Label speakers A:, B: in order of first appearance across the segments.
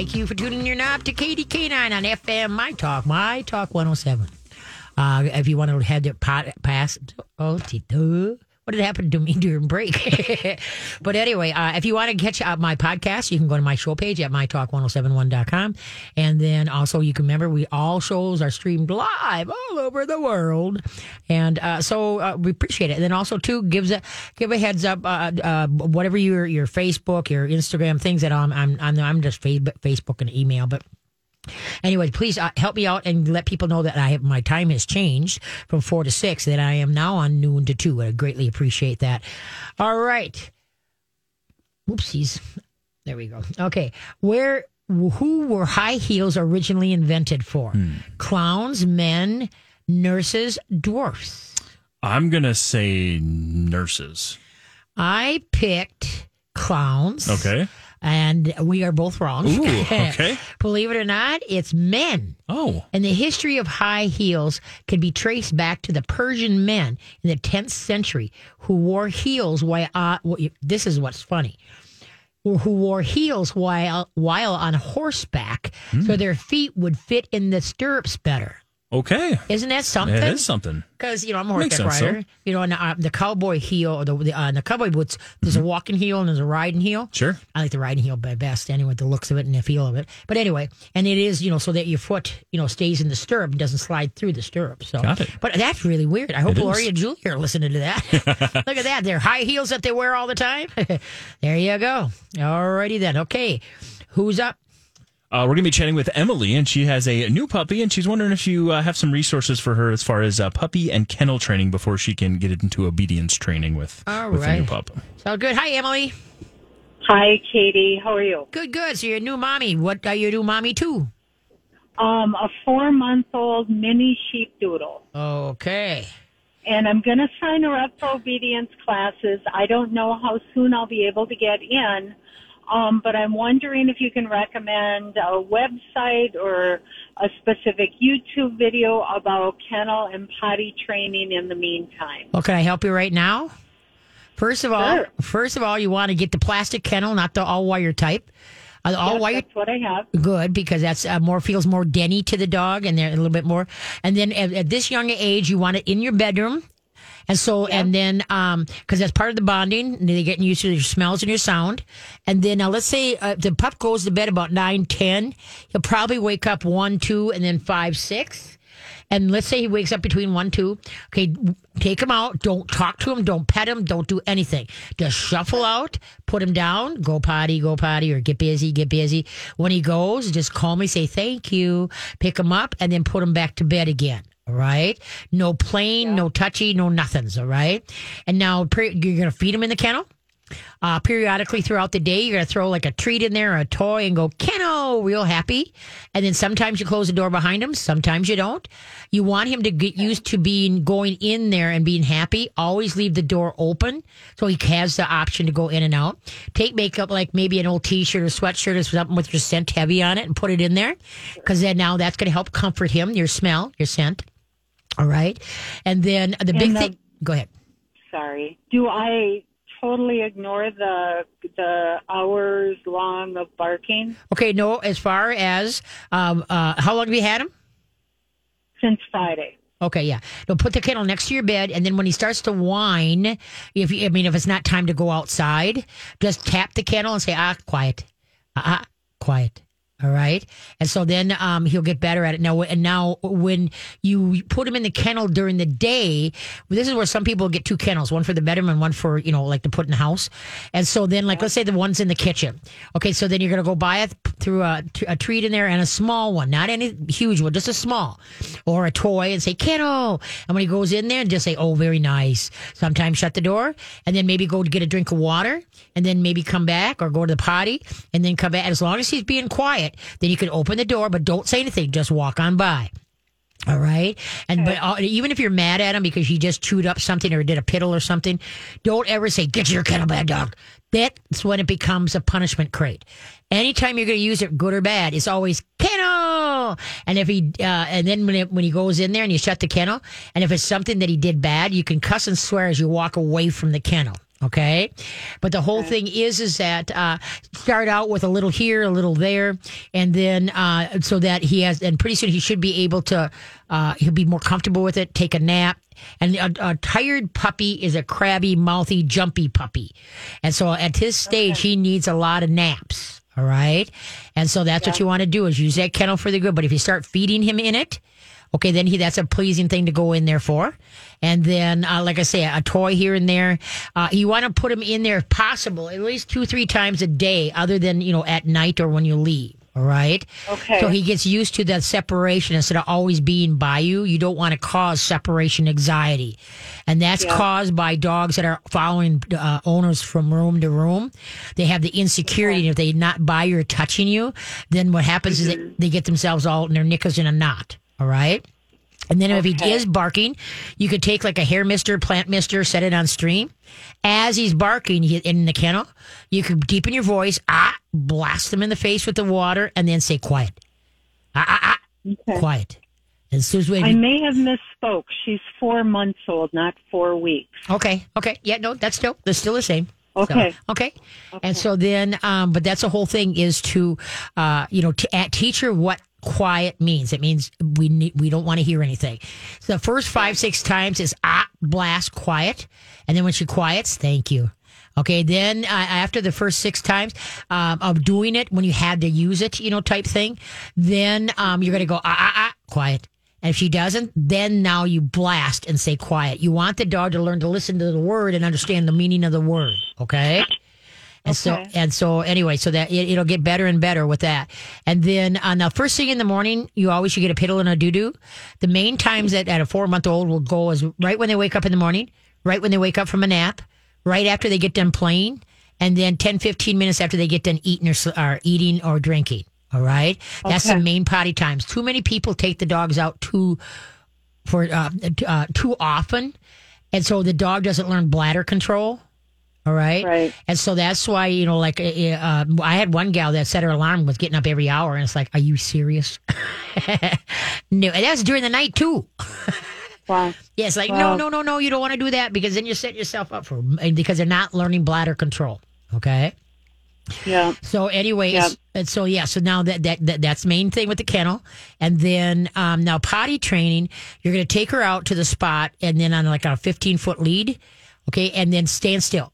A: Thank you for tuning in knob to Katie K9 on FM My Talk, My Talk 107. Uh, if you want to have the pot pass, oh. What did happen to me during break? but anyway, uh, if you want to catch uh, my podcast, you can go to my show page at mytalk1071.com. And then also, you can remember we all shows are streamed live all over the world. And uh, so uh, we appreciate it. And then also, too, gives a give a heads up, uh, uh, whatever your your Facebook, your Instagram, things that I'm, I'm, I'm, I'm just Facebook and email, but Anyway, please uh, help me out and let people know that I have my time has changed from four to six. That I am now on noon to two. I greatly appreciate that. All right. Oopsies. There we go. Okay, where who were high heels originally invented for?
B: Hmm.
A: Clowns, men, nurses, dwarfs.
B: I'm gonna say nurses.
A: I picked clowns.
B: Okay.
A: And we are both wrong.
B: Ooh, okay.
A: Believe it or not, it's men.
B: Oh.
A: And the history of high heels can be traced back to the Persian men in the 10th century who wore heels while, uh, this is what's funny, who wore heels while, while on horseback so their feet would fit in the stirrups better.
B: Okay.
A: Isn't that something?
B: It is something.
A: Because you know I'm a horseback rider. You know, and uh, the cowboy heel, or the the, uh, the cowboy boots. There's a walking heel and there's a riding heel.
B: Mm-hmm. Sure.
A: I like the riding heel best, anyway, the looks of it and the feel of it. But anyway, and it is you know so that your foot you know stays in the stirrup and doesn't slide through the stirrup. So,
B: Got it.
A: but that's really weird. I hope
B: It is.
A: Lori and Julie are listening to that. Look at that, they're high heels that they wear all the time. there you go. Alrighty then. Okay, who's up?
B: Uh, we're going to be chatting with Emily, and she has a new puppy, and she's wondering if you uh, have some resources for her as far as uh, puppy and kennel training before she can get into obedience training with,
A: All
B: with the new
A: right.
B: pup.
A: So good. Hi, Emily.
C: Hi, Katie. How are you?
A: Good, good. So you're a new mommy. What are you a new mommy too?
C: Um, a four month old mini sheep doodle.
A: Okay.
C: And I'm going to sign her up for obedience classes. I don't know how soon I'll be able to get in. Um, but I'm wondering if you can recommend a website or a specific YouTube video about kennel and potty training in the meantime.
A: Well, can I help you right now? First of all,
C: Sure.
A: first of all, you want to get the plastic kennel, not the all wire type. Uh, all wire,
C: That's what I have.
A: good because that's uh, more feels more denny to the dog, and they're a little bit more. And then at, at this young age, you want it in your bedroom. And so, and then, um, cause that's part of the bonding, and they're getting used to your smells and your sound. And then, now let's say uh, the pup goes to bed about nine, ten, he'll probably wake up one, two, and then five, six. And let's say he wakes up between one, two. Okay, take him out. Don't talk to him. Don't pet him. Don't do anything. Just shuffle out, put him down, go potty, go potty, or get busy, get busy. When he goes, just calmly say thank you, pick him up, and then put him back to bed again. All right. No playing, no touchy, no nothings. All right. And now you're going to feed him in the kennel. Uh, periodically throughout the day, you're going to throw like a treat in there, or a toy, and go kennel, real happy. And then sometimes you close the door behind him, sometimes you don't. You want him to get used to being going in there and being happy. Always leave the door open so he has the option to go in and out. Take makeup like maybe an old t-shirt or sweatshirt or something with your scent heavy on it and put it in there because then now that's going to help comfort him. Your smell, your scent. All right, and then the big
C: the-
A: thing. Go ahead.
C: Sorry. Do I totally ignore the the hours long of barking
A: Okay, no. As far as um, uh, how long have you had him?
C: since Friday?
A: Okay, yeah. No, put the kennel next to your bed, and then when he starts to whine, if you, I mean, if it's not time to go outside, just tap the kennel and say, "Ah, quiet, ah, ah, quiet." All right, and so then um, he'll get better at it. Now, and now when you put him in the kennel during the day, this is where some people get two kennels, one for the bedroom and one for you know like to put in the house. And so then, like, let's say the one's in the kitchen. Okay, so then you're gonna go buy a through a, a treat in there and a small one, not any huge one, just a small, or a toy, and say kennel. And when he goes in there, just say, "Oh, very nice." Sometimes shut the door, and then maybe go to get a drink of water, and then maybe come back or go to the potty, and then come back. As long as he's being quiet, then you can open the door, but don't say anything. Just walk on by. All right. And but uh, even if you're mad at him because he just chewed up something or did a piddle or something, don't ever say, get your kennel bad dog. That's when it becomes a punishment crate. Anytime you're going to use it, good or bad, it's always kennel. And if he, uh, and then when, it, when he goes in there and you shut the kennel, and if it's something that he did bad, you can cuss and swear as you walk away from the kennel. Okay. But the whole thing is, is that, uh, start out with a little here, a little there. And then, uh, so that he has, and pretty soon he should be able to, uh, he'll be more comfortable with it, take a nap. And a, a tired puppy is a crabby, mouthy, jumpy puppy. And so at his stage, he needs a lot of naps. All right. And so that's what you want to do is use that kennel for the good. But if you start feeding him in it, Okay, then he that's a pleasing thing to go in there for. And then, uh, like I say, a toy here and there. Uh, you want to put him in there if possible, at least two, three times a day, other than, you know, at night or when you leave. All right.
C: Okay.
A: So he gets used to that separation instead of always being by you. You don't want to cause separation anxiety. And that's
C: Yeah.
A: caused by dogs that are following uh, owners from room to room. They have the insecurity. And if they're not by you or touching you, then what happens is
C: Mm-hmm.
A: that they get themselves all in their knickers in a knot. All right. And then if he is barking, you could take like a hair mister, plant mister, set it on stream. As he's barking he, in the kennel, you could deepen your voice, ah, blast him in the face with the water, and then say quiet. Ah, ah, ah,
C: Okay.
A: quiet. As soon as we,
C: I may have misspoke. She's four months old, not four weeks.
A: Okay. Okay. Yeah. No, that's still that's still the same. So,
C: Okay.
A: okay. And so then, um, but that's the whole thing is to, uh, you know, to at teach her what quiet means. It means we need, we don't want to hear anything. So the first five six times is ah blast quiet, and then when she quiets, thank you. Okay, then uh, after the first six times um, of doing it, when you had to use it, you know, type thing, then um, you're going to go ah ah ah quiet. And if she doesn't, then now you blast and say quiet. You want the dog to learn to listen to the word and understand the meaning of the word. Okay. And so, and so anyway, so that it, it'll get better and better with that. And then, on the first thing in the morning, you always should get a piddle and a doo doo. The main times that at a four month old will go is right when they wake up in the morning, right when they wake up from a nap, right after they get done playing, and then 10, 15 minutes after they get done eating or, or eating or drinking. All right. That's the main potty times. Too many people take the dogs out too, for, uh, uh, too often. And so the dog doesn't learn bladder control. All right.
C: Right.
A: And so that's why, you know, like, uh, I had one gal that set her alarm was getting up every hour. And it's like, are you serious? no, and that was during the night too.
C: Wow.
A: Yeah, it's like,
C: Wow.
A: no, no, no, no, you don't want to do that because then you set yourself up for, because they're not learning bladder control. Okay.
C: Yeah.
A: So anyway,
C: Yeah.
A: and so yeah, so now that, that that that's main thing with the kennel, and then um, now potty training, you're going to take her out to the spot, and then on like a 15 foot lead, okay, and then stand still,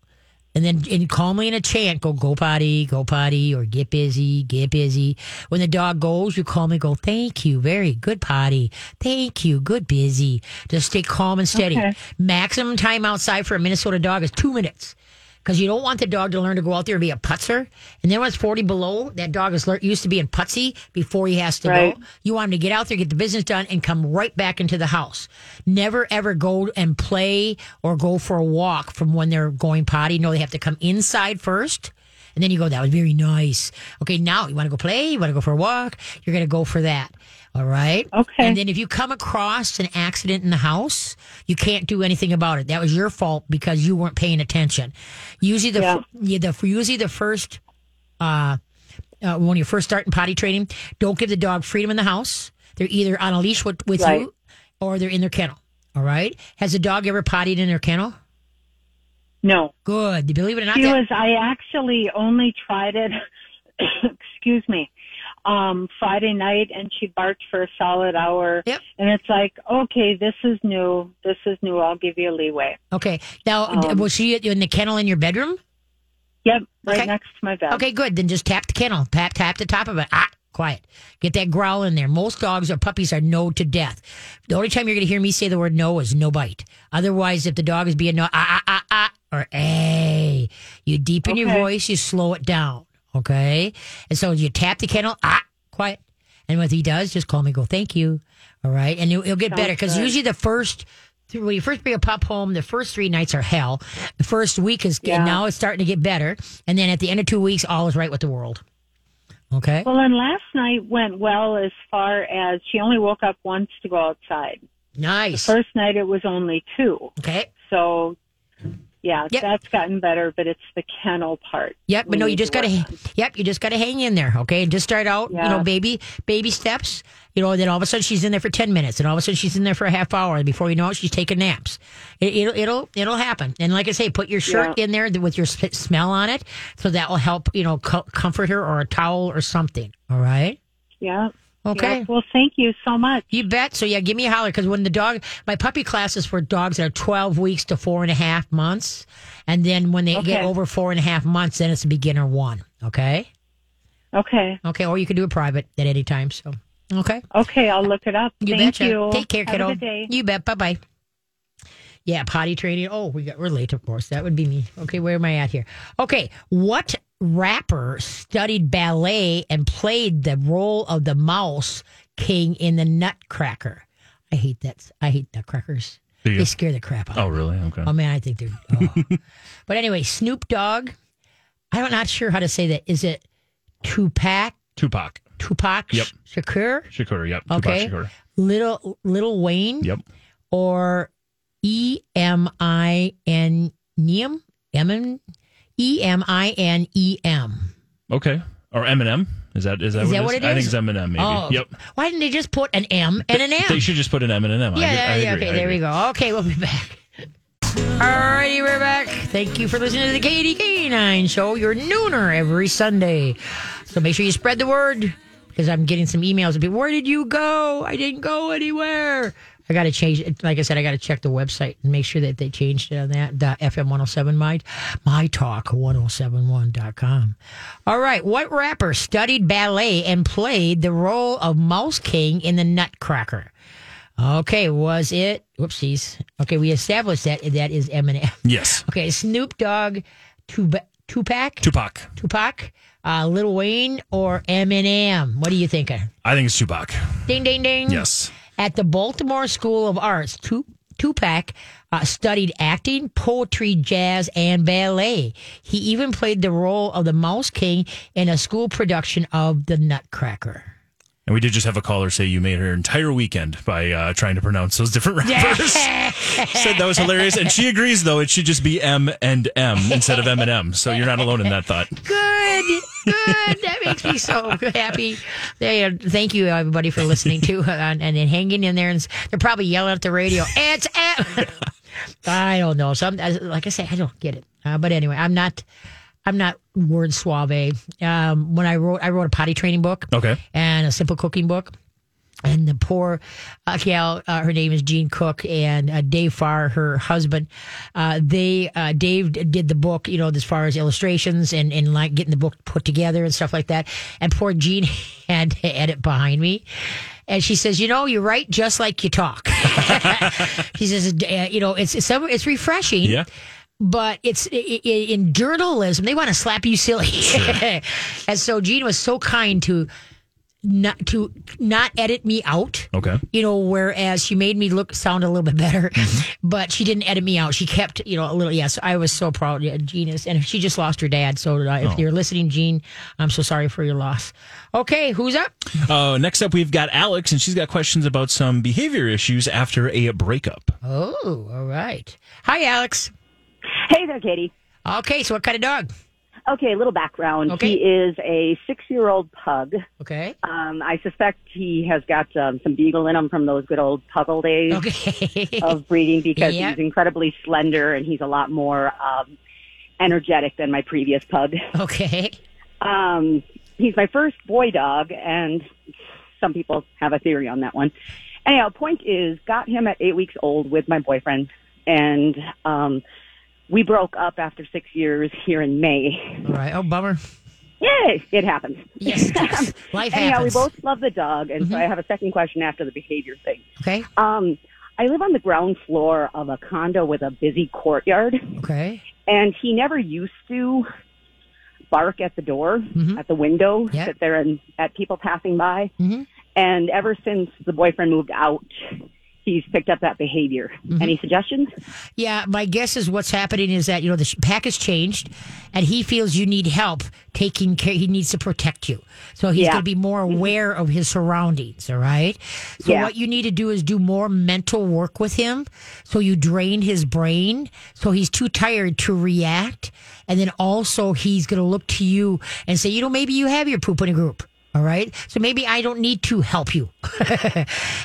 A: and then and calmly in a chant, go go potty, go potty, or get busy, get busy. When the dog goes, you calmly go, thank you, very good potty, thank you, good busy. Just stay calm and steady.
C: Okay.
A: Maximum time outside for a Minnesota dog is two minutes because you don't want the dog to learn to go out there and be a putzer. And then when it's 40 below, that dog is used to being putsy before he has to
C: Right.
A: go. You want him to get out there, get the business done, and come right back into the house. Never ever go and play or go for a walk from when they're going potty. No, they have to come inside first. And then you go, that was very nice. Okay, now you want to go play, you want to go for a walk, you're going to go for that. All right.
C: Okay.
A: And then if you come across an accident in the house, you can't do anything about it. That was your fault because you weren't paying attention. Usually the,
C: Yeah.
A: the usually the first uh, uh, when you first start in potty training, don't give the dog freedom in the house. They're either on a leash with, with
C: Right.
A: you or they're in their kennel. All right. Has a dog ever pottied in their kennel?
C: No.
A: Good. Do you believe it or not,
C: She
A: that-
C: was, I actually only tried it, excuse me, um, Friday night and she barked for a solid hour.
A: Yep.
C: And it's like, okay, this is new. This is new. I'll give you a leeway.
A: okay. Now,
C: Um,
A: was she in the kennel in your bedroom?
C: Yep. Right
A: Okay.
C: next to my bed.
A: Okay, good. Then just tap the kennel. Tap tap the top of it. Ah, quiet. Get that growl in there. Most dogs or puppies are no to death. The only time you're going to hear me say the word no is no bite. Otherwise, if the dog is being no, ah ah ah ah or a, you deepen your voice, you slow it down. Okay, and so you tap the kennel. Ah, quiet. And what he does, just call me. Go, thank you. All right, and it'll, it'll get better because usually the first. When you first bring a pup home, the first three nights are hell. The first week is
C: Yeah.
A: and now it's starting to get better, and then at the end of two weeks, all is right with the world. Okay.
C: Well, and last night went well as far as she only woke up once to go outside.
A: Nice.
C: First night it was only two.
A: Okay.
C: So, yeah,
A: Yep.
C: that's gotten better, but it's the kennel part.
A: Yep, but no, you just gotta.
C: on.
A: Yep, you just gotta hang in there. Okay, And just start out. You know, baby, baby steps. You know, then all of a sudden she's in there for ten minutes, and all of a sudden she's in there for a half hour. And before you know it, she's taking naps. It, it'll it'll it'll happen. And like I say, put your shirt
C: Yeah.
A: in there with your smell on it, so that will help. You know, co- comfort her or a towel or something. All right.
C: Yeah.
A: Okay.
C: Yeah. Well, thank you so much.
A: You bet. So yeah, give me a holler because when the dog, my puppy class is for dogs that are twelve weeks to four and a half months, and then when they get over four and a half months, then it's a beginner one. Okay.
C: Okay.
A: Okay, or you can do it private at any time. So, okay,
C: Okay, I'll look it up.
A: you
C: thank
A: betcha.
C: you.
A: Take care,
C: Have
A: kiddo.
C: A good day.
A: You bet. Bye bye. Yeah, potty training. Oh, we got we're late, of course. That would be me. Okay, where am I at here? Okay, what rapper studied ballet and played the role of the mouse king in the Nutcracker? I hate that. I hate Nutcrackers. They scare the crap out.
B: Oh,
A: of me.
B: really? Okay.
A: Oh man, I think they're. oh. but anyway, Snoop Dogg. I'm not sure how to say that. Is it Tupac?
B: Tupac.
A: Tupac
B: Yep.
A: Shakur,
B: Shakur. Yep.
A: Okay.
B: Tupac Shakur.
A: Little Little Wayne,
B: Yep.
A: or E M I N Neum, Emin, E M I N E M.
B: Okay. Or Eminem. Is that is that,
A: Is
B: what,
A: that
B: it
A: what
B: is?
A: it
B: I think
A: is?
B: it's Eminem. Maybe.
A: Oh,
B: Yep.
A: Why didn't they just put an M and an M?
B: They should just put an M and an M.
A: Yeah,
B: I
A: yeah,
B: agree,
A: okay,
B: I
A: there we go. Okay, we'll be back. Alrighty, we're back. Thank you for listening to the Katie K9 Show, your nooner every Sunday. So make sure you spread the word because I'm getting some emails of people. Where did you go? I didn't go anywhere. I got to change it. Like I said, I got to check the website and make sure that they changed it on that. Dot FM 107 my, my talk 1071.com. All right. What rapper studied ballet and played the role of Mouse King in the Nutcracker? Okay, was it? Whoopsies. Okay, we established that that is Eminem.
B: Yes.
A: Okay, Snoop Dogg, Tuba- Tupac,
B: Tupac.
A: Tupac, uh, Lil Wayne, or Eminem. What are you thinking?
B: I think it's Tupac.
A: Ding, ding, ding.
B: Yes.
A: At the Baltimore School of Arts, Tu- Tupac uh, studied acting, poetry, jazz, and ballet. He even played the role of the Mouse King in a school production of The Nutcracker.
B: And we did just have a caller say you made her entire weekend by uh, trying to pronounce those different rappers. Said that was hilarious, and she agrees though it should just be M and M instead of M and M. So you're not alone in that thought.
A: Good, good. That makes me so happy. They, thank you, everybody, for listening to uh, and, and then hanging in there. And they're probably yelling at the radio. It's at. I don't know. Some, like I say, I don't get it. Uh, but anyway, I'm not. I'm not word suave. Um, when I wrote, I wrote a potty training book
B: Okay.
A: and a simple cooking book. And the poor uh, gal, uh, her name is Jean Cook, and uh, Dave Farr, her husband. Uh, they uh, Dave did the book, you know, as far as illustrations and and like getting the book put together and stuff like that. And poor Jean had to edit behind me. And she says, "You know, you write just like you talk." she says, uh, "You know, it's it's, it's refreshing."
B: Yeah.
A: But it's in journalism they want to slap you silly. And so Jean was so kind to not to not edit me out.
B: Okay.
A: you know whereas she made me look sound a little bit better but she didn't edit me out. She kept you know a little yes i was so proud of Jean is and she just lost her dad so uh, if you're listening Jean i'm so sorry for your loss. Okay who's up?
B: Uh, next up, we've got Alex, and she's got questions about some behavior issues after a breakup.
A: oh all right. Hi alex
D: Hey there, Katie.
A: okay so what kind of dog
D: Okay, a little background.
A: Okay.
D: He is a six-year-old pug.
A: okay
D: Um, I suspect he has got um, some beagle in him from those good old puggle days
A: okay
D: of breeding because
A: Yeah.
D: he's incredibly slender and he's a lot more um, energetic than my previous pug.
A: okay
D: Um, he's my first boy dog, and some people have a theory on that one. Anyhow, point is, got him at eight weeks old with my boyfriend, and um, we broke up after six years here in May.
A: all right oh bummer
D: Yay! It happens.
A: Yes, yes. Life
D: Anyhow,
A: happens. Mm-hmm.
D: we both love the dog, and so I have a second question after the behavior thing.
A: Okay.
D: Um, I live on the ground floor of a condo with a busy courtyard,
A: Okay.
D: and he never used to bark at the door, at the window,
A: Mm-hmm.
D: Sit there and at people passing by.
A: Mhm.
D: And ever since the boyfriend moved out, he's picked up that behavior.
A: Mm-hmm.
D: Any suggestions?
A: Yeah, my guess is what's happening is that you know the pack has changed, and he feels you need help taking care. He needs to protect you, so he's
D: Yeah.
A: going to be more aware of his surroundings. All right. So
D: Yeah.
A: what you need to do is do more mental work with him, so you drain his brain, so he's too tired to react, and then also he's going to look to you and say, you know, maybe you have your poop in a group. All right. So maybe I don't need to help you.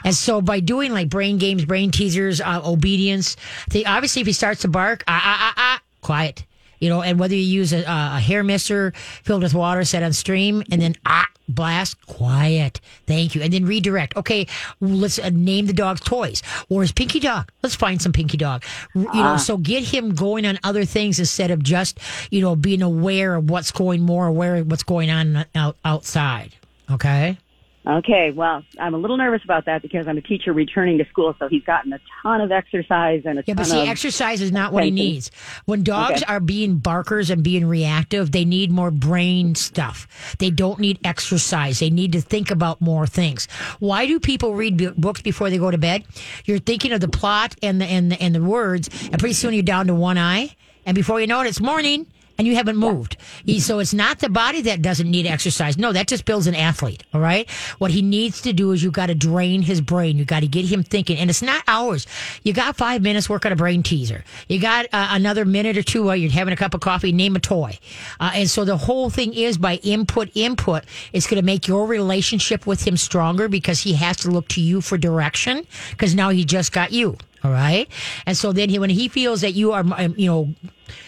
A: and so by doing like brain games, brain teasers, uh, obedience, they, obviously if he starts to bark, ah, ah, ah, ah, quiet. You know, and whether you use a, a hair mister filled with water set on stream and then ah, blast, quiet. Thank you. And then redirect. Okay, let's uh, name the dog's toys. Or his Pinky Dog? Let's find some Pinky Dog. You know, so get him going on other things instead of just, you know, being aware of what's going more aware of what's going on out, outside. Okay.
D: Okay, well, I'm a little nervous about that because I'm a teacher returning to school, so he's gotten a ton of exercise and a
A: Yeah,
D: ton
A: but see, exercise is not what he needs. When dogs
D: Okay.
A: are being barkers and being reactive, they need more brain stuff. They don't need exercise. They need to think about more things. Why do people read bu- books before they go to bed? You're thinking of the plot and the and the, and the words, and pretty soon you're down to one eye, and before you know it, it's morning. And you haven't moved. He- So it's not the body that doesn't need exercise. No, that just builds an athlete. All right. What he needs to do is you got to drain his brain. You got to get him thinking. And it's not hours. You got five minutes work on a brain teaser. You got uh, another minute or two while you're having a cup of coffee, name a toy. Uh, and so the whole thing is by input, input, it's going to make your relationship with him stronger because he has to look to you for direction because now he just got you. All right. And so then he, when he feels that you are, um, you know,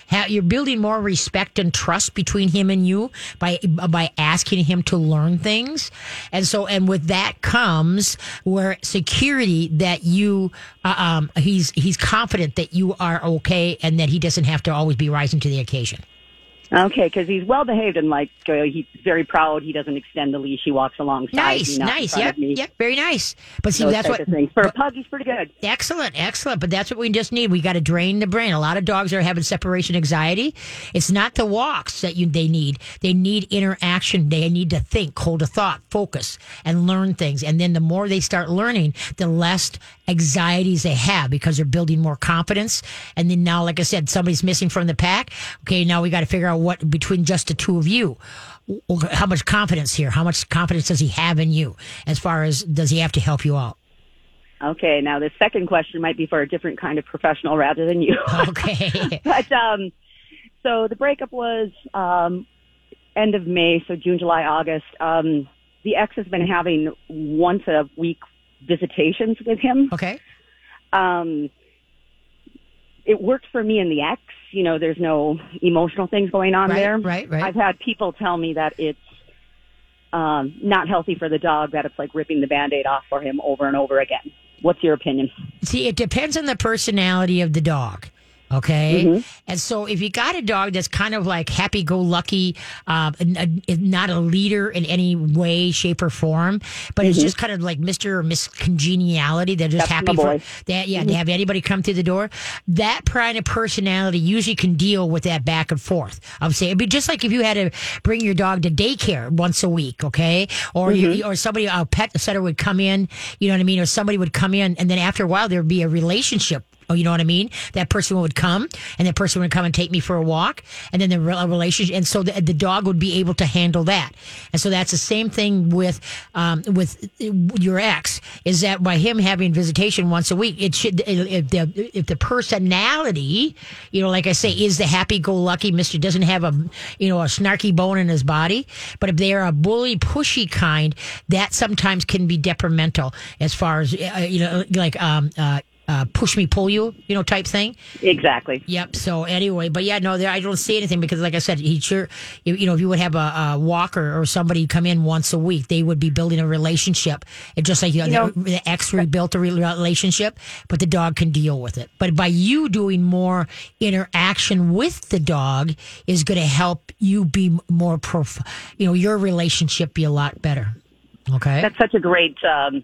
A: ha- you're building more respect and trust between him and you by by asking him to learn things, and so and with that comes where security that you uh, um he's he's confident that you are okay and that he doesn't have to always be rising to the occasion.
D: Okay, because he's well behaved and like uh, he's very proud. He doesn't extend the leash. He walks alongside
A: Nice,
D: me, not in
A: nice, yep, yep, very nice. But see,
D: Those
A: that's what.
D: For a pug, he's pretty good.
A: Excellent, excellent. But that's what we just need. We got to drain the brain. A lot of dogs are having separation anxiety. It's not the walks that you they need. They need interaction. They need to think, hold a thought, focus, and learn things. And then the more they start learning, the less anxieties they have because they're building more confidence. And then now, like I said, somebody's missing from the pack. Okay, now we got to figure out what between just the two of you. How much confidence here? How much confidence does he have in you? As far as does he have to help you out?
D: Okay, now the second question might be for a different kind of professional rather than you.
A: Okay.
D: but um, so the breakup was um, end of May, so June, July, August. Um, the ex has been having once a week visitations with him.
A: Okay.
D: Um, it worked for me and the ex. You know, there's no emotional things going on
A: Right,
D: there.
A: right, right.
D: I've had people tell me that it's um, not healthy for the dog. That it's like ripping the band-aid off for him over and over again. What's your opinion?
A: See, it depends on the personality of the dog. Okay.
D: Mm-hmm.
A: And so if you got a dog that's kind of like happy go lucky, uh, not a leader in any way, shape, or form, but it's just kind of like Mr. or Miss Congeniality. They're just
D: Mm-hmm. That's
A: happy for that. Yeah. They have anybody come through the door. That kind of personality usually can deal with that back and forth. I would say it'd be just like if you had to bring your dog to daycare once a week. Okay. Or you, or somebody, a pet setter would come in, you know what I mean? Or somebody would come in and then after a while there'd be a relationship Oh, you know what I mean? That person would come, and that person would come and take me for a walk, and then the relationship, and so the, the dog would be able to handle that. And so that's the same thing with um, with your ex. Is that by him having visitation once a week, it should if the if the personality, you know, like I say, is the happy-go-lucky Mister doesn't have a you know a snarky bone in his body, but if they are a bully, pushy kind, that sometimes can be detrimental as far as uh, you know, like um. Uh, uh, push me, pull you, you know, type thing.
D: Exactly.
A: Yep. So anyway, but yeah, no, there I don't see anything because, like I said, he sure, you, you know, if you would have a, a walker or somebody come in once a week, they would be building a relationship. It just like you know,
D: know-
A: the, the ex rebuilt a relationship, but the dog can deal with it. But by you doing more interaction with the dog is going to help you be more prof. You know, your relationship be a lot better. Okay.
D: That's such a great um,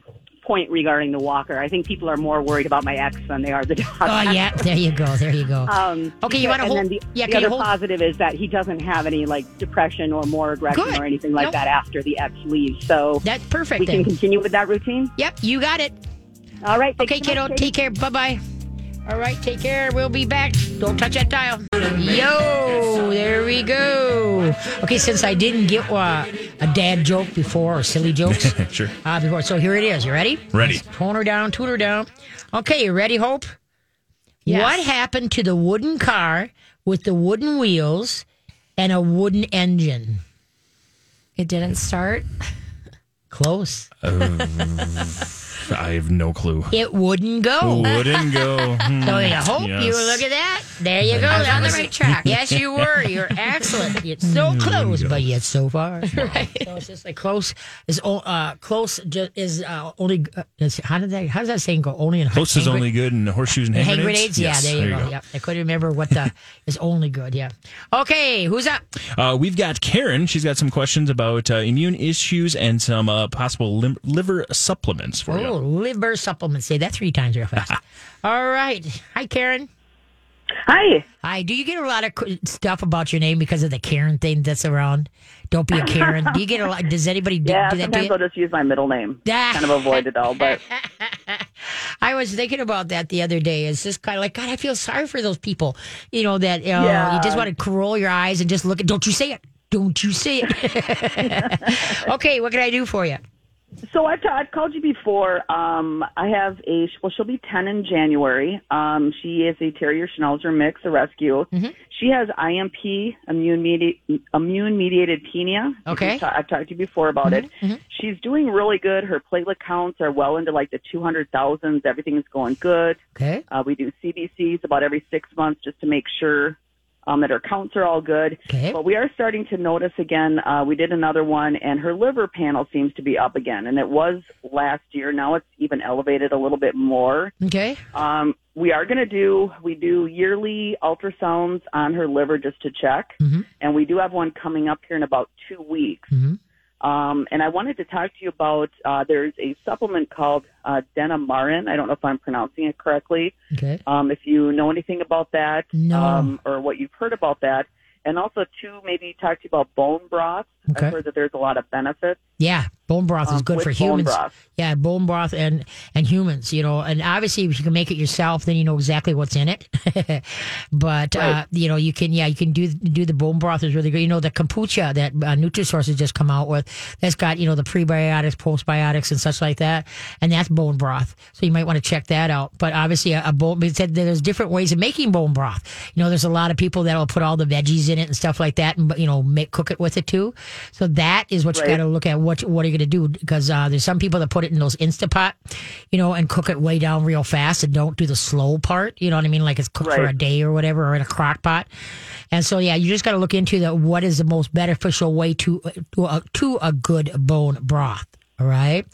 D: point regarding the walker. I think people are more worried about my ex than they are the dog.
A: oh yeah, there you go. There you go.
D: Um,
A: Okay, you wanna hold-
D: Then the,
A: yeah,
D: the other
A: hold-
D: positive is that he doesn't have any like depression or more aggression
A: Good.
D: or anything like
A: Nope.
D: that after the ex leaves. So
A: That's perfect.
D: we can continue with that routine.
A: Yep, you got it.
D: All right.
A: Okay,
D: so
A: kiddo, take care. Bye bye. All right, take care. We'll be back. Don't touch that dial. Yo, there we go. Okay, since I didn't get uh, a dad joke before or silly jokes
B: Sure.
A: uh, before, so here it is. You ready?
B: Ready.
A: Let's tone her down, tune her down. Okay, you ready, Hope?
E: Yes.
A: What happened to the wooden car with the wooden wheels and a wooden engine?
E: It didn't start.
A: Close.
B: I have no clue.
A: It wouldn't go.
B: Wouldn't go. Hmm.
A: So you hope you look at that. There you go.
E: On the right track.
A: Yes, you were. You're excellent. You're so close, but yet so far. right. So it's just like close is uh, close is uh, only. Uh, is, how did that? How does that saying go? Only in
B: Close is only good in horseshoes and hand,
A: Hand
B: grenades.
A: grenades, yeah,
B: Yes,
A: there you go. Yep, I couldn't remember what the is only good. Yeah. Okay, who's up?
B: Uh, we've got Karen. She's got some questions about uh, immune issues and some uh, possible lim- liver supplements for
A: Oh,
B: you.
A: Oh, liver supplements. Say that three times real fast. All right. Hi, Karen.
D: Hi.
A: Hi. Do you get a lot of stuff about your name because of the Karen thing that's around? Don't be a Karen. Do you get a lot? Does anybody do,
F: Yeah,
A: do that
F: sometimes
A: you?
F: I'll just use my middle name. Kind of avoid it all, but
A: I was thinking about that the other day. It's just kind of like, God, I feel sorry for those people. You know, that you, know,
F: Yeah.
A: you just want to roll your eyes and just look at, don't you say it. Don't you say it. okay, what can I do for you?
F: So I've, ta- I've called you before. Um, I have a well, she'll be ten in January. Um, she is a Terrier Schnauzer mix, a rescue.
A: Mm-hmm.
F: She has IMP, immune medi- immune mediated penia.
A: Okay.
F: I've, ta- I've talked to you before about it. She's doing really good. Her platelet counts are well into like the two hundred thousands. Everything is going good.
A: Okay.
F: Uh, we do CBCs about every six months just to make sure um, that her counts are all good.
A: Okay.
F: But we are starting to notice again. Uh, we did another one, and her liver panel seems to be up again, and it was last year. Now it's even elevated a little bit more.
A: Okay.
F: Um, we are going to do we do yearly ultrasounds on her liver just to check,
A: Mhm.
F: and we do have one coming up here in about two weeks.
A: Mhm.
F: Um, and I wanted to talk to you about uh, there's a supplement called uh, Denamarin. I don't know if I'm pronouncing it correctly.
A: Okay.
F: Um, if you know anything about that,
A: No.
F: um, or what you've heard about that, and also too, maybe talk to you about bone broth.
A: Okay.
F: I've heard that there's a lot of benefits.
A: Yeah, bone broth is
F: Um,
A: good
F: with
A: for humans.
F: broth.
A: Yeah, bone broth and and humans, you know, and obviously if you can make it yourself, then you know exactly what's in it. but uh, you know, you can yeah, you can do do the bone broth is really good. You know, the kombucha that uh, Nutrisource has just come out with, that's got you know the prebiotics, postbiotics, and such like that, and that's bone broth. So you might want to check that out. But obviously, a, a bone. Said there's different ways of making bone broth. You know, there's a lot of people that'll put all the veggies in it and stuff like that, and you know, make cook it with it too. So that is what you
F: Right.
A: got to look at. What what are you going to do? Because uh, there's some people that put it in those Instapot, you know, and cook it way down real fast and don't do the slow part. You know what I mean? Like it's cooked for a day or whatever, or in a crock pot. And so yeah, you just got to look into the what is the most beneficial way to to a, to a good bone broth. All right.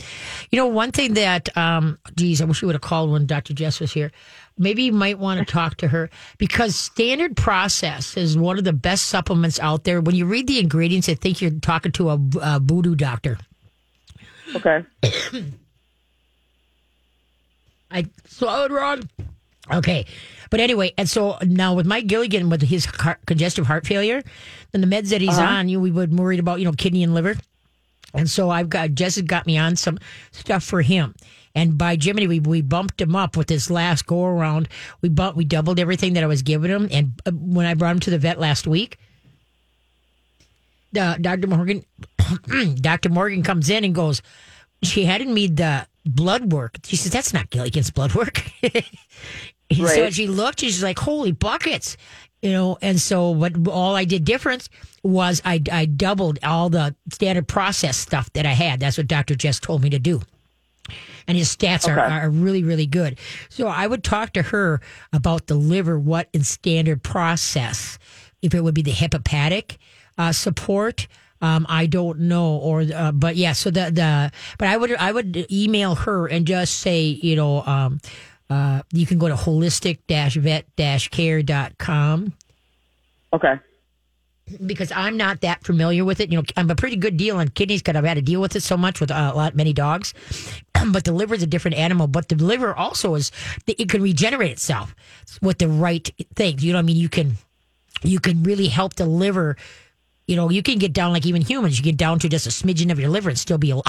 A: You know, one thing that, um, geez, I wish you would have called when Dr. Jess was here. Maybe you might want to talk to her because standard process is one of the best supplements out there. When you read the ingredients, I think you're talking to a, a voodoo doctor.
F: Okay.
A: I swallowed wrong. Okay. But anyway, and so now with Mike Gilligan with his heart, congestive heart failure, and the meds that he's on, you we were worried about, you know, kidney and liver. And so I've got Jess has got me on some stuff for him. And by Jiminy, we, we bumped him up with this last go around. We bumped, we doubled everything that I was giving him. And uh, when I brought him to the vet last week, uh, Dr. Morgan, Dr. Morgan comes in and goes, she hadn't made the blood work. She says, that's not Gilligan's blood work. And So she looked, she's like, holy buckets. You know, and so what all I did different was I, I doubled all the standard process stuff that I had. That's what Dr. Jess told me to do. And his stats are, are really, really good. So I would talk to her about the liver, what in standard process, if it would be the hepatic uh, support. Um, I don't know, or uh, but yeah. So the the but I would I would email her and just say you know um, uh, you can go to holistic vet care.com
F: Okay.
A: because I'm not that familiar with it. You know, I'm a pretty good deal on kidneys because I've had to deal with it so much with uh, a lot many dogs. but the liver is a different animal. But the liver also is it can regenerate itself with the right things. You know, what I mean, you can you can really help the liver You know, you can get down like even humans. You get down to just a smidgen of your liver and still be alive,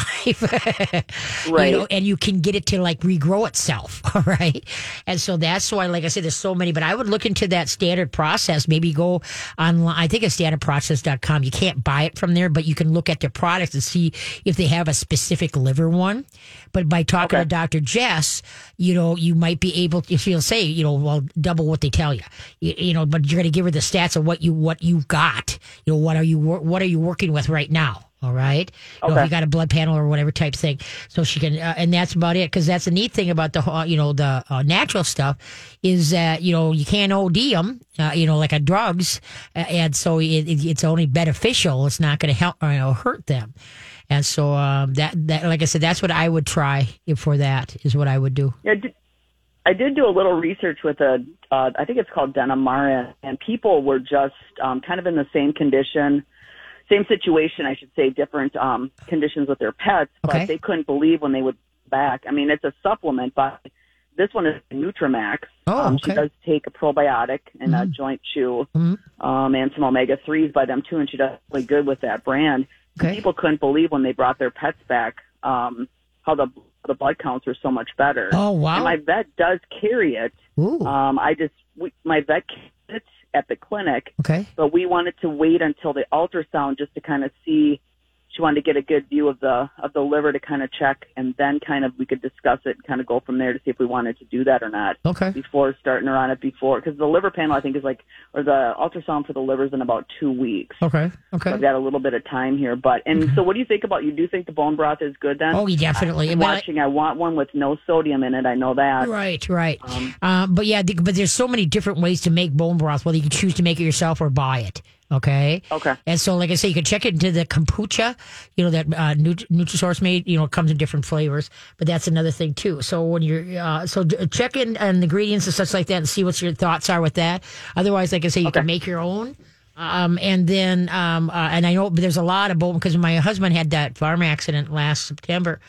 F: Right.
A: You know, and you can get it to like regrow itself, all right. And so that's why, like I said, there's so many. But I would look into that standard process. Maybe go online. I think it's standardprocess.com. You can't buy it from there, but you can look at their products and see if they have a specific liver one. But by talking
F: Okay.
A: to Dr. Jess, you know, you might be able, if she'll say, you know, well, double what they tell you, you, you know, but you're going to give her the stats of what you what you got. You know, what are you what are you working with right now? All right. You know, if you got a blood panel or whatever type thing, so she can, uh, and that's about it. Because that's the neat thing about the, uh, you know, the uh, natural stuff is that you know you can't OD them, uh, you know, like a drugs, uh, and so it, it, it's only beneficial. It's not going to help or you know, hurt them. And so um, that that, like I said, that's what I would try for that is what I would do.
F: Yeah, did, I did do a little research with a, uh, I think it's called Denamara, and people were just um, kind of in the same condition, same situation, I should say, different um, conditions with their pets,
A: Okay.
F: but they couldn't believe when they would back. I mean, it's a supplement, but this one is Nutramax.
A: Oh,
F: um, She does take a probiotic and a joint chew,
A: Mhm.
F: um, and some omega threes by them too, and she does really good with that brand.
A: Okay.
F: People couldn't believe when they brought their pets back um, how the the blood counts were so much better.
A: Oh, wow.
F: And my vet does carry it.
A: Ooh.
F: Um, I just we, my vet carries it at the clinic,
A: okay.
F: but we wanted to wait until the ultrasound just to kind of see. She wanted to get a good view of the of the liver to kind of check, and then kind of we could discuss it and kind of go from there to see if we wanted to do that or not
A: Okay.
F: before starting her on it before because the liver panel I think is like or the ultrasound for the liver is in about two weeks.
A: Okay.
F: So
A: Okay.
F: I've got a little bit of time here, but and so what do you think about? You do think the bone broth is good then?
A: Oh, definitely.
F: I'm
A: But I-
F: watching. I want one with no sodium in it. I know that.
A: Right, right. uh, but yeah, but there's so many different ways to make bone broth. Whether you can choose to make it yourself or buy it. Okay.
F: Okay.
A: And so, like I say, you can check it into the kombucha. You know that uh, Nut- Nutrisource made. You know, it comes in different flavors, but that's another thing too. So when you're uh, so d- check in on the ingredients and such like that, and see what your thoughts are with that. Otherwise, like I say, you can make your own. Um, and then, um, uh, and I know there's a lot of bone because my husband had that farm accident last September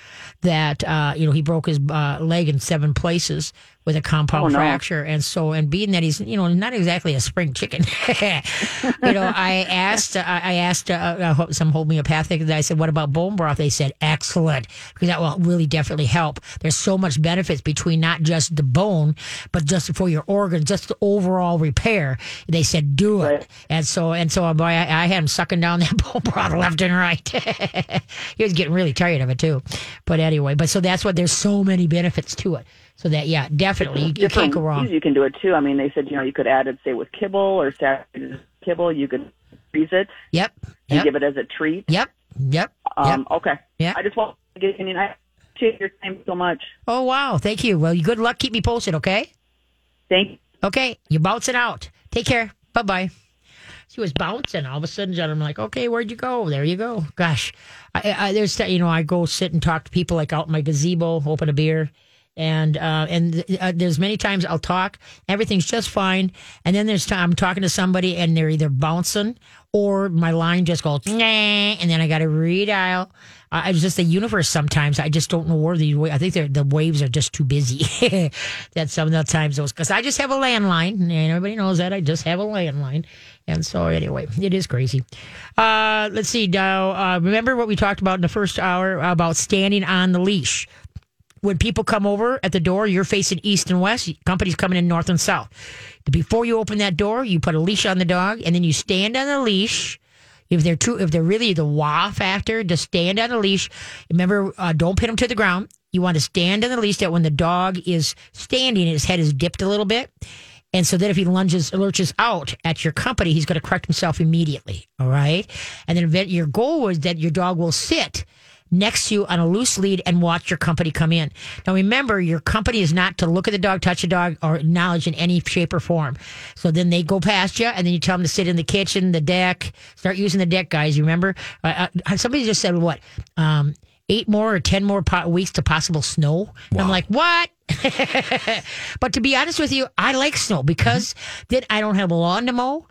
A: that, uh, you know, he broke his uh, leg in seven places with a compound
F: Oh, no.
A: fracture. And so, and being that he's, you know, not exactly a spring chicken, you know, I asked, uh, I asked uh, uh, some homeopathic, and I said, what about bone broth? They said, excellent, because that will really definitely help. There's so much benefits between not just the bone, but just for your organs, just the overall repair. They said, do it.
F: Right.
A: And so, and so, boy, I, I had him sucking down that bone broth left and right. he was getting really tired of it too. But anyway, but so that's what there's so many benefits to it. So that, yeah, definitely, you, you can't go wrong.
F: You can do it too. I mean, they said you know you could add it say with kibble or saturated kibble. You could freeze it
A: Yep.
F: and
A: Yep.
F: give it as a treat.
A: Yep. Yep.
F: Um,
A: yep.
F: Okay.
A: Yeah.
F: I just want to get opinion. I appreciate your time so much.
A: Oh, wow. Thank you. Well, good luck. Keep me posted, okay?
F: Thank you.
A: Okay. You're bouncing out. Take care. Bye bye. She was bouncing. All of a sudden, I'm like, okay, where'd you go? There you go. Gosh, I, I, there's you know I go sit and talk to people like out in my gazebo, open a beer, and uh, and uh, there's many times I'll talk, everything's just fine, and then there's time I'm talking to somebody and they're either bouncing or my line just goes, nah, and then I got to redial. Uh, it's just the universe. Sometimes I just don't know where the I think the waves are just too busy. that some of the times those because I just have a landline and everybody knows that I just have a landline. And so anyway, it is crazy. Uh, let's see now. Uh, remember what we talked about in the first hour about standing on the leash. When people come over at the door, you're facing east and west. Companies coming in north and south. Before you open that door, you put a leash on the dog, and then you stand on the leash. If they're true, if they're really the wow factor, just stand on the leash. Remember, uh, don't pin them to the ground. You want to stand on the leash that when the dog is standing, his head is dipped a little bit. And so that if he lunges, lurches out at your company, he's going to correct himself immediately. All right. And then your goal is that your dog will sit next to you on a loose lead and watch your company come in. Now remember, your company is not to look at the dog, touch the dog, or acknowledge in any shape or form. So then they go past you, and then you tell them to sit in the kitchen, the deck, start using the deck, guys. You remember? Uh, uh, somebody just said what? Um, eight more or ten more po- weeks to possible snow. And I'm like, what? but to be honest with you, I like snow because then I don't have a lawn to mow,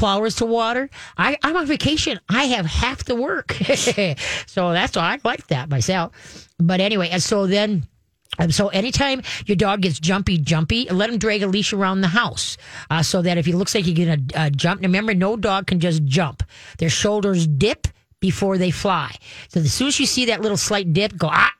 A: flowers to water. I, I'm on vacation. I have half the work. so that's why I like that myself. But anyway, and so then so anytime your dog gets jumpy, jumpy, let him drag a leash around the house uh, so that if he looks like he's going to uh, jump, remember, no dog can just jump. Their shoulders dip before they fly. So as soon as you see that little slight dip, go, ah,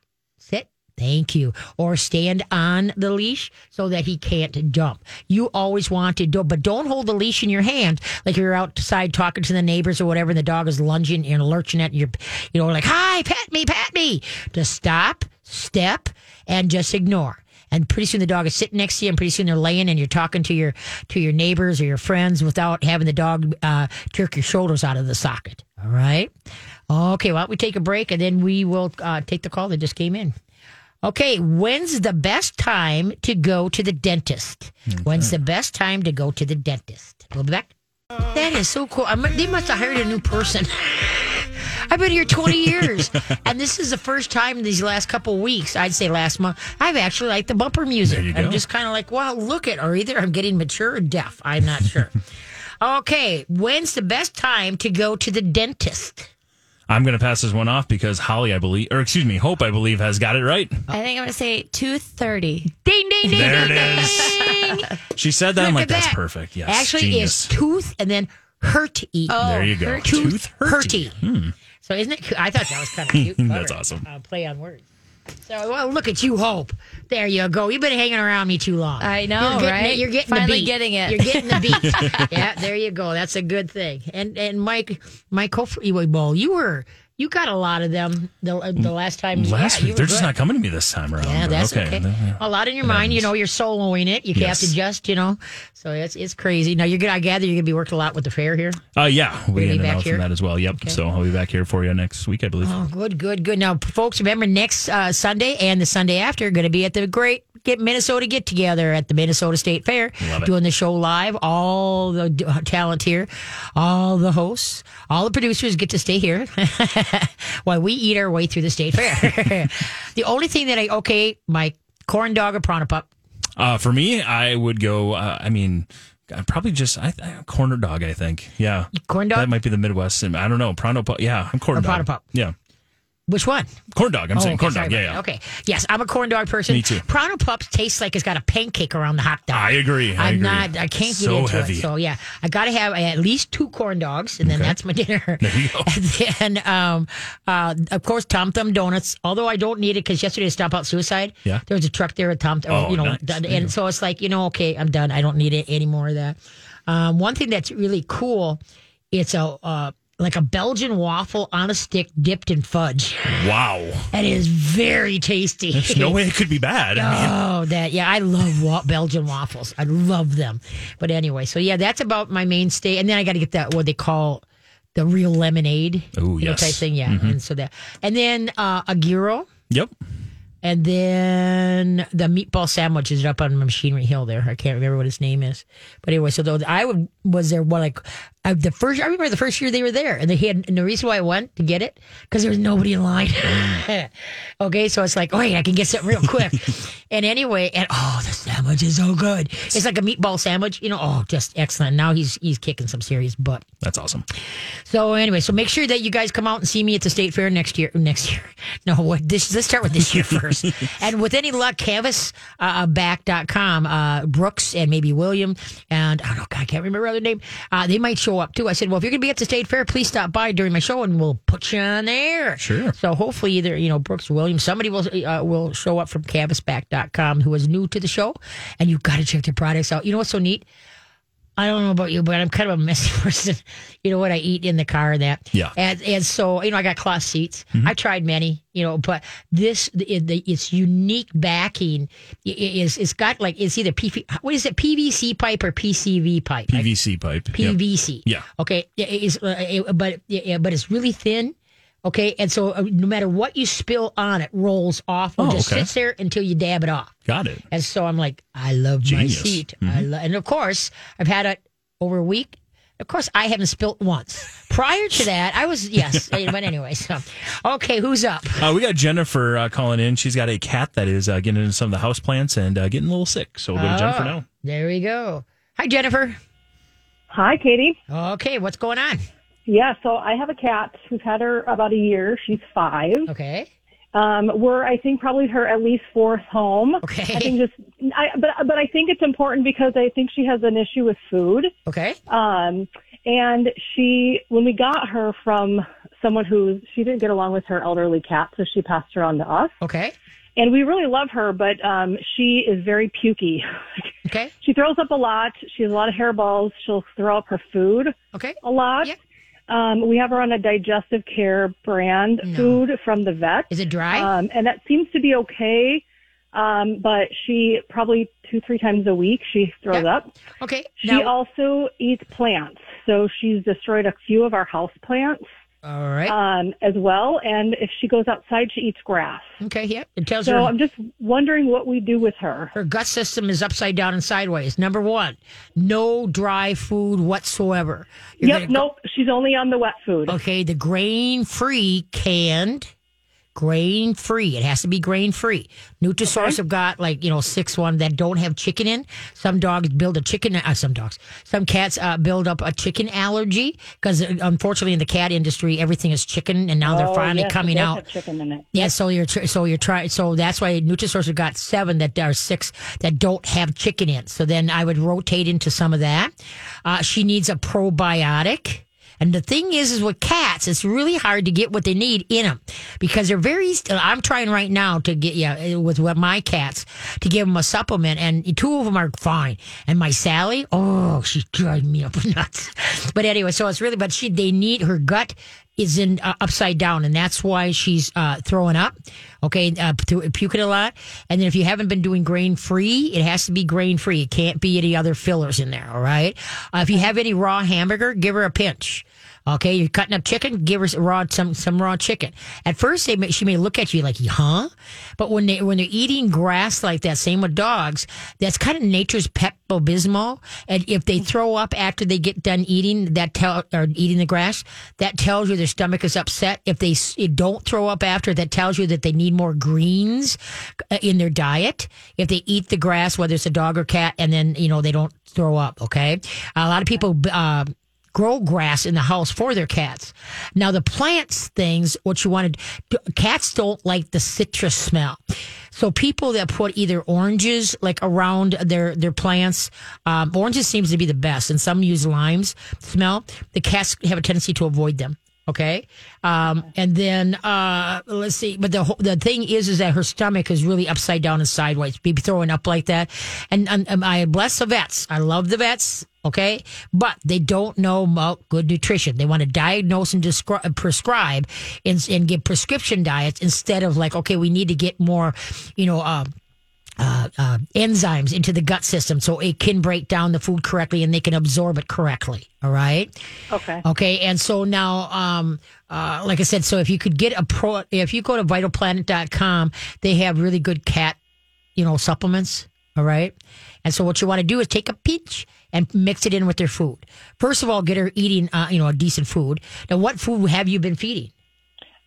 A: thank you. Or stand on the leash so that he can't jump. You always want to do, but don't hold the leash in your hand like you're outside talking to the neighbors or whatever, and the dog is lunging and lurching at you, you know, like, hi, pet me, pet me. Just stop, step, and just ignore. And pretty soon the dog is sitting next to you, and pretty soon they're laying, and you're talking to your to your neighbors or your friends without having the dog uh, jerk your shoulders out of the socket. All right. Okay. Well, we take a break, and then we will uh, take the call that just came in. Okay, when's the best time to go to the dentist? When's the best time to go to the dentist? We'll be back. That is so cool. I mu- they must have hired a new person. I've been here 20 years, and this is the first time these last couple weeks, I'd say last month, I've actually liked the bumper music. I'm just kind of like, wow, look at, or either I'm getting mature or deaf. I'm not sure. okay, when's the best time to go to the dentist?
B: I'm going to pass this one off because Holly, I believe, or excuse me, Hope, I believe, has got it right.
E: I think I'm gonna say two thirty.
A: Ding, ding, ding,
B: There
A: ding,
B: it
A: ding.
B: She said that. I'm like, that's
A: that.
B: perfect. Yes.
A: Actually,
B: genius.
A: it's tooth and then hurt eat.
B: there you go.
A: Tooth,
B: Tooth hurty.
A: hurty. So isn't it? Cute? I thought that was kind of cute.
B: That's awesome.
A: Uh, play on words. So well, look at you, Hope. There you go. You've been hanging around me too long.
E: I know,
A: you're getting
E: right?
A: It, you're getting
E: Finally
A: the beat.
E: getting it.
A: You're getting the beat. yeah, there you go. That's a good thing. And and Mike, Mike, hopefully, well, you were you got a lot of them the, the last time.
B: Last
A: yeah,
B: week, they're just not coming to me this time around.
A: Yeah, that's okay.
B: Yeah.
A: A lot in your mind, you know, you're soloing it. You
B: Yes.
A: have to just, you know. So it's it's crazy. Now you're gonna. I gather you're gonna be working a lot with the fair here.
B: Uh, yeah, we
A: Really
B: in and
A: back
B: out from that as well. Yep. So I'll be back here for you next week, I believe.
A: Oh, good, good, good. Now, folks, remember next uh, Sunday and the Sunday after, going to be at the great get Minnesota get together at the Minnesota State Fair, doing the show live. All the talent here, all the hosts, all the producers get to stay here while we eat our way through the state fair. the only thing that I okay, my corn dog or Pronto pup.
B: Uh, for me, I would go. Uh, I mean, I'd probably just I, I corner dog. I think. Yeah,
A: Corn dog?
B: That might be the Midwest. and I don't know. Pronto pup. Yeah, I'm corn
A: Or
B: dog.
A: Pronto pup.
B: Yeah,
A: Which one?
B: corn dog. I'm
A: Oh,
B: saying corn dog. Yeah, yeah.
A: Okay. Yes, I'm a corn dog person.
B: Me too.
A: Pronto Pups tastes like it's got a pancake around the hot dog.
B: I agree. I
A: I'm
B: agree.
A: not. I can't get
B: So
A: into
B: heavy.
A: it. So yeah, I got to have at least two corn dogs, and then
B: Okay.
A: that's my dinner.
B: There you go.
A: And then, um, uh, of course, Tom Thumb donuts. Although I don't need it because yesterday to stopped out suicide.
B: Yeah.
A: there was a truck there at Tom. Thumb.
B: Oh,
A: you know,
B: nice.
A: done-
B: There you
A: and so it's like you know, okay, I'm done. I don't need it anymore. of that. Um, one thing that's really cool, it's a. Uh, like a Belgian waffle on a stick dipped in fudge.
B: Wow.
A: That is very tasty.
B: There's no way it could be bad. I mean,
A: Oh, that yeah, I love wa- Belgian waffles. I love them. But anyway, so yeah, that's about my mainstay. And then I got to get that what they call the real lemonade,
B: Oh,
A: you know,
B: yes.
A: type thing. Yeah,
B: Mhm.
A: and so that, and then uh, a gyro,
B: yep.
A: and then the meatball sandwich is up on Machinery Hill. There, I can't remember what his name is. But anyway, so though I would, was there one like uh, the first. I remember the first year they were there, and they had. And the reason why I went to get it because there was nobody in line. okay, so it's like, oh, wait, I can get something real quick. and anyway, and oh, the sandwich is so good. It's like a meatball sandwich, you know. Oh, just excellent. Now he's he's kicking some serious butt.
B: That's awesome.
A: So anyway, so make sure that you guys come out and see me at the state fair next year. Next year, no, what this? Let's start with this year first. and with any luck, canvasback.com, uh, Brooks and maybe William and I don't know, God, I can't remember her other name. Uh, they might show up too. I said, well, if you're gonna be at the state fair, please stop by during my show and we'll put you on there.
B: Sure.
A: So hopefully, either you know Brooks, William, somebody will uh, will show up from canvasback.com who is new to the show, and you've got to check their products out. You know what's so neat? I don't know about you, but I'm kind of a messy person. You know what I eat in the car and that.
B: Yeah.
A: And and so you know I got cloth seats. I tried many, you know, but this the, the its unique backing is it's got like it's either PV, what is it PVC pipe or PCV pipe?
B: PVC pipe. Yep.
A: PVC.
B: Yeah.
A: Okay. It is, uh, it- but yeah, but it's really thin. Okay, and so uh, no matter what you spill on it, rolls off or
B: Oh,
A: just
B: okay.
A: sits there until you dab it off.
B: Got it.
A: And so I'm like, I love
B: Genius. Mm-hmm.
A: my seat. I lo- and of course, I've had it over a week. Of course, I haven't spilt once. Prior to that, I was yes. but anyway, so okay, who's up?
B: Uh, we got Jennifer uh, calling in. She's got a cat that is uh, getting into some of the house plants and uh, getting a little sick. So we'll go to Jennifer
A: Oh,
B: now.
A: There we go. Hi, Jennifer.
D: Hi, Katie.
A: Okay, what's going on?
D: Yeah, so I have a cat who's had her about a year. She's five,
A: Okay.
G: Um, we're, I think, probably her at least fourth home.
A: Okay.
G: I think just, I, but, but I think it's important because I think she has an issue with food.
A: Okay.
G: Um, and she, when we got her from someone who, she didn't get along with her elderly cat, so she passed her on to us.
A: Okay.
G: And we really love her, but, um, she is very pukey.
A: Okay.
G: she throws up a lot. She has a lot of hairballs. She'll throw up her food
A: Okay.
G: a lot.
A: Yep.
G: Um, we have her on a digestive care brand
A: No.
G: food from the vet.
A: Is it dry?
G: Um, and that seems to be okay. Um, but she probably two, three times a week she throws
A: Yeah.
G: up.
A: okay.
G: She
A: Now,
G: also eats plants. So she's destroyed a few of our house plants,
A: all right.
G: um, as well. And if she goes outside, she eats grass.
A: okay. Yep. It tells
G: So
A: her
G: I'm just wondering what we do with her.
A: her gut system is upside down and sideways. Number one, no dry food whatsoever. You're
G: Yep.
A: gonna go-
G: Nope. She's only on the wet food.
A: Okay, the grain free canned, grain free. It has to be grain free. Nutrisource have got like you know six one that don't have chicken in. Some dogs build a chicken. Uh, some dogs, some cats uh, build up a chicken allergy because unfortunately in the cat industry everything is chicken, and now they're
G: Oh,
A: finally
G: yes,
A: coming out.
G: chicken in it.
A: Yeah, so you're so you're trying so that's why Nutrisource have got seven that are six that don't have chicken in. So then I would rotate into some of that. Uh, she needs a probiotic. And the thing is, is with cats, it's really hard to get what they need in them because they're very. I'm trying right now to get yeah with what my cats to give them a supplement, and two of them are fine. And my Sally, oh, she's driving me up nuts. But anyway, so it's really, but she they need her gut is in uh, upside down, and that's why she's uh, throwing up. Okay, uh, pu- puking a lot. And then if you haven't been doing grain free, it has to be grain free. It can't be any other fillers in there. All right. Uh, if you have any raw hamburger, give her a pinch. Okay, you're cutting up chicken. Give her raw some some raw chicken. At first, they may, she may look at you like, "Huh?" But when they when they're eating grass like that, same with dogs. That's kind of nature's Pepto Bismol. And if they throw up after they get done eating that tell or eating the grass, that tells you their stomach is upset. If they don't throw up after, that tells you that they need more greens uh, in their diet. If they eat the grass, whether it's a dog or cat, and then you know they don't throw up. Okay, a lot of people. Uh, grow grass in the house for their cats. Now the plants things, what you wanted, cats don't like the citrus smell. So people that put either oranges like around their their plants, um, oranges seems to be the best, and some use limes smell. The cats have a tendency to avoid them. Okay, um, and then uh, let's see. But the the thing is, is that her stomach is really upside down and sideways. Be throwing up like that, and, and, and I bless the vets. I love the vets. Okay, but they don't know about good nutrition. They want to diagnose and descri- prescribe and, and give prescription diets instead of like, okay, we need to get more, you know. Uh, uh, uh, enzymes into the gut system so it can break down the food correctly and they can absorb it correctly. All right.
G: Okay.
A: Okay. And so now, um, uh, like I said, so if you could get a pro, if you go to vitalplanet.com, they have really good cat, you know, supplements. All right. And so what you want to do is take a pinch and mix it in with their food. First of all, get her eating, uh, you know, a decent food. Now, what food have you been feeding?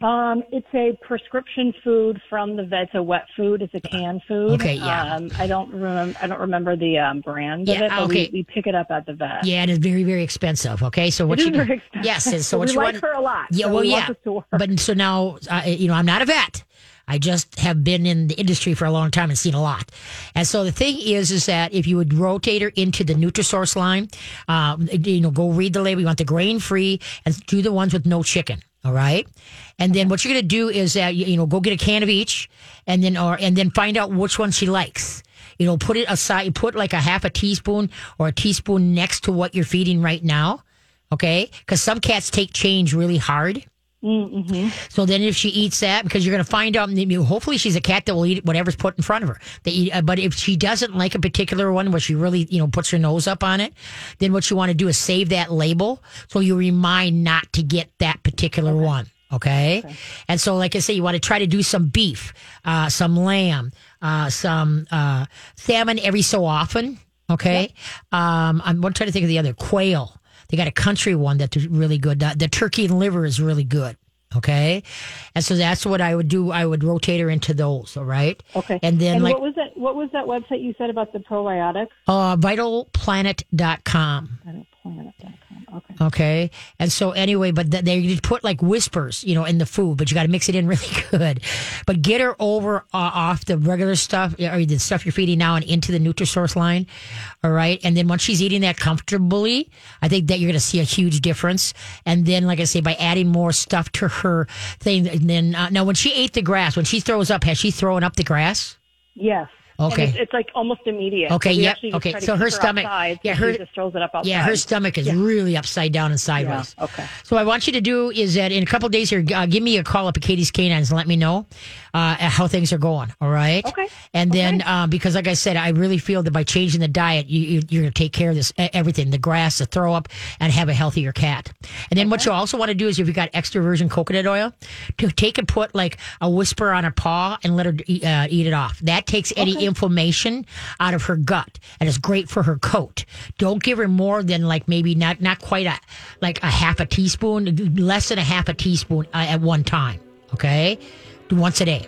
G: Um, it's a prescription food from the vet. It's a wet food. It's a canned food.
A: Okay, yeah.
G: Um, I don't remember. I don't remember the um, brand
A: Yeah,
G: of it, but
A: okay.
G: we, we pick it up at the vet.
A: Yeah, and it's very, very expensive. Okay, so what
G: It
A: you
G: is
A: do?
G: very expensive.
A: Yes, and so
G: We
A: what you
G: like
A: want?
G: her a lot,
A: Yeah,
G: so
A: well,
G: we
A: yeah,
G: want this to work.
A: but so now, uh, you know, I'm not a vet. I just have been in the industry for a long time and seen a lot. And so the thing is, is that if you would rotate her into the Nutrisource line, um, you know, go read the label. You want the grain free and do the ones with no chicken. All right. And then what you're going to do is that, you know, go get a can of each and then, or, and then find out which one she likes. You know, put it aside, put like a half a teaspoon or a teaspoon next to what you're feeding right now. Okay. Cause some cats take change really hard. So then, if she eats that, because you're going to find out, hopefully she's a cat that will eat whatever's put in front of her. They eat, uh, but if she doesn't like a particular one, where she really, you know, puts her nose up on it, then what you want to do is save that label so you remind not to get that particular one. Okay? And so, like I say, you want to try to do some beef, uh, some lamb, uh, some uh, salmon every so often. Okay. Um, I'm trying to think of the other quail. They got a country one that's really good. The, turkey and liver is really good. Okay. And so that's what I would do. I would rotate her into those. All right.
G: Okay.
A: And then
G: and
A: like
G: what was that? What was that website you said about the probiotics?
A: uh, vitalplanet.com.
G: Planet.com. Okay.
A: Okay. And so anyway, but th- they put like whispers, you know, in the food, but you got to mix it in really good. But get her over uh, off the regular stuff or the stuff you're feeding now and into the Nutrisource line. All right. And then once she's eating that comfortably, I think that you're going to see a huge difference. And then, like I say, by adding more stuff to her thing, and then uh, now when she ate the grass, when she throws up, has she thrown up the grass?
G: Yes.
A: Okay.
G: It's, it's like almost immediate.
A: Okay, yep, okay. So her
G: her
A: stomach-
G: outside,
A: yeah, her-
G: just throws it up outside.
A: Yeah, her stomach is
G: Yeah.
A: really upside down and sideways.
G: Yeah, okay.
A: So what I want you to do is that in a couple days here, uh, give me a call up at Katie's Canines and let me know uh, how things are going. All right.
G: Okay.
A: And then uh, because, like I said, I really feel that by changing the diet, you, you, you're going to take care of this everything, the grass, the throw up, and have a healthier cat. And then what you also want to do is if you got extra virgin coconut oil, to take and put like a whisper on her paw and let her eat, uh, eat it off. That takes any inflammation out of her gut, and it's great for her coat. Don't give her more than like maybe not not quite a like a half a teaspoon, less than a half a teaspoon uh, at one time. Okay, once a day.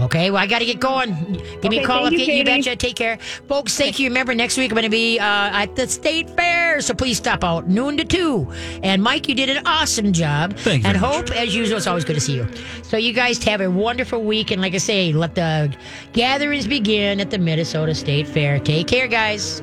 A: Okay, well, I got to get going. Give me a call if
G: you,
A: you, you betcha. Take care. Folks, thank you. Remember, next week I'm going to be uh, at the State Fair, so please stop out noon to 2. And Mike, you did an awesome job.
B: Thank you
A: And
B: very
A: Hope, as usual, it's always good to see you. So you guys have a wonderful week. And like I say, let the gatherings begin at the Minnesota State Fair. Take care, guys.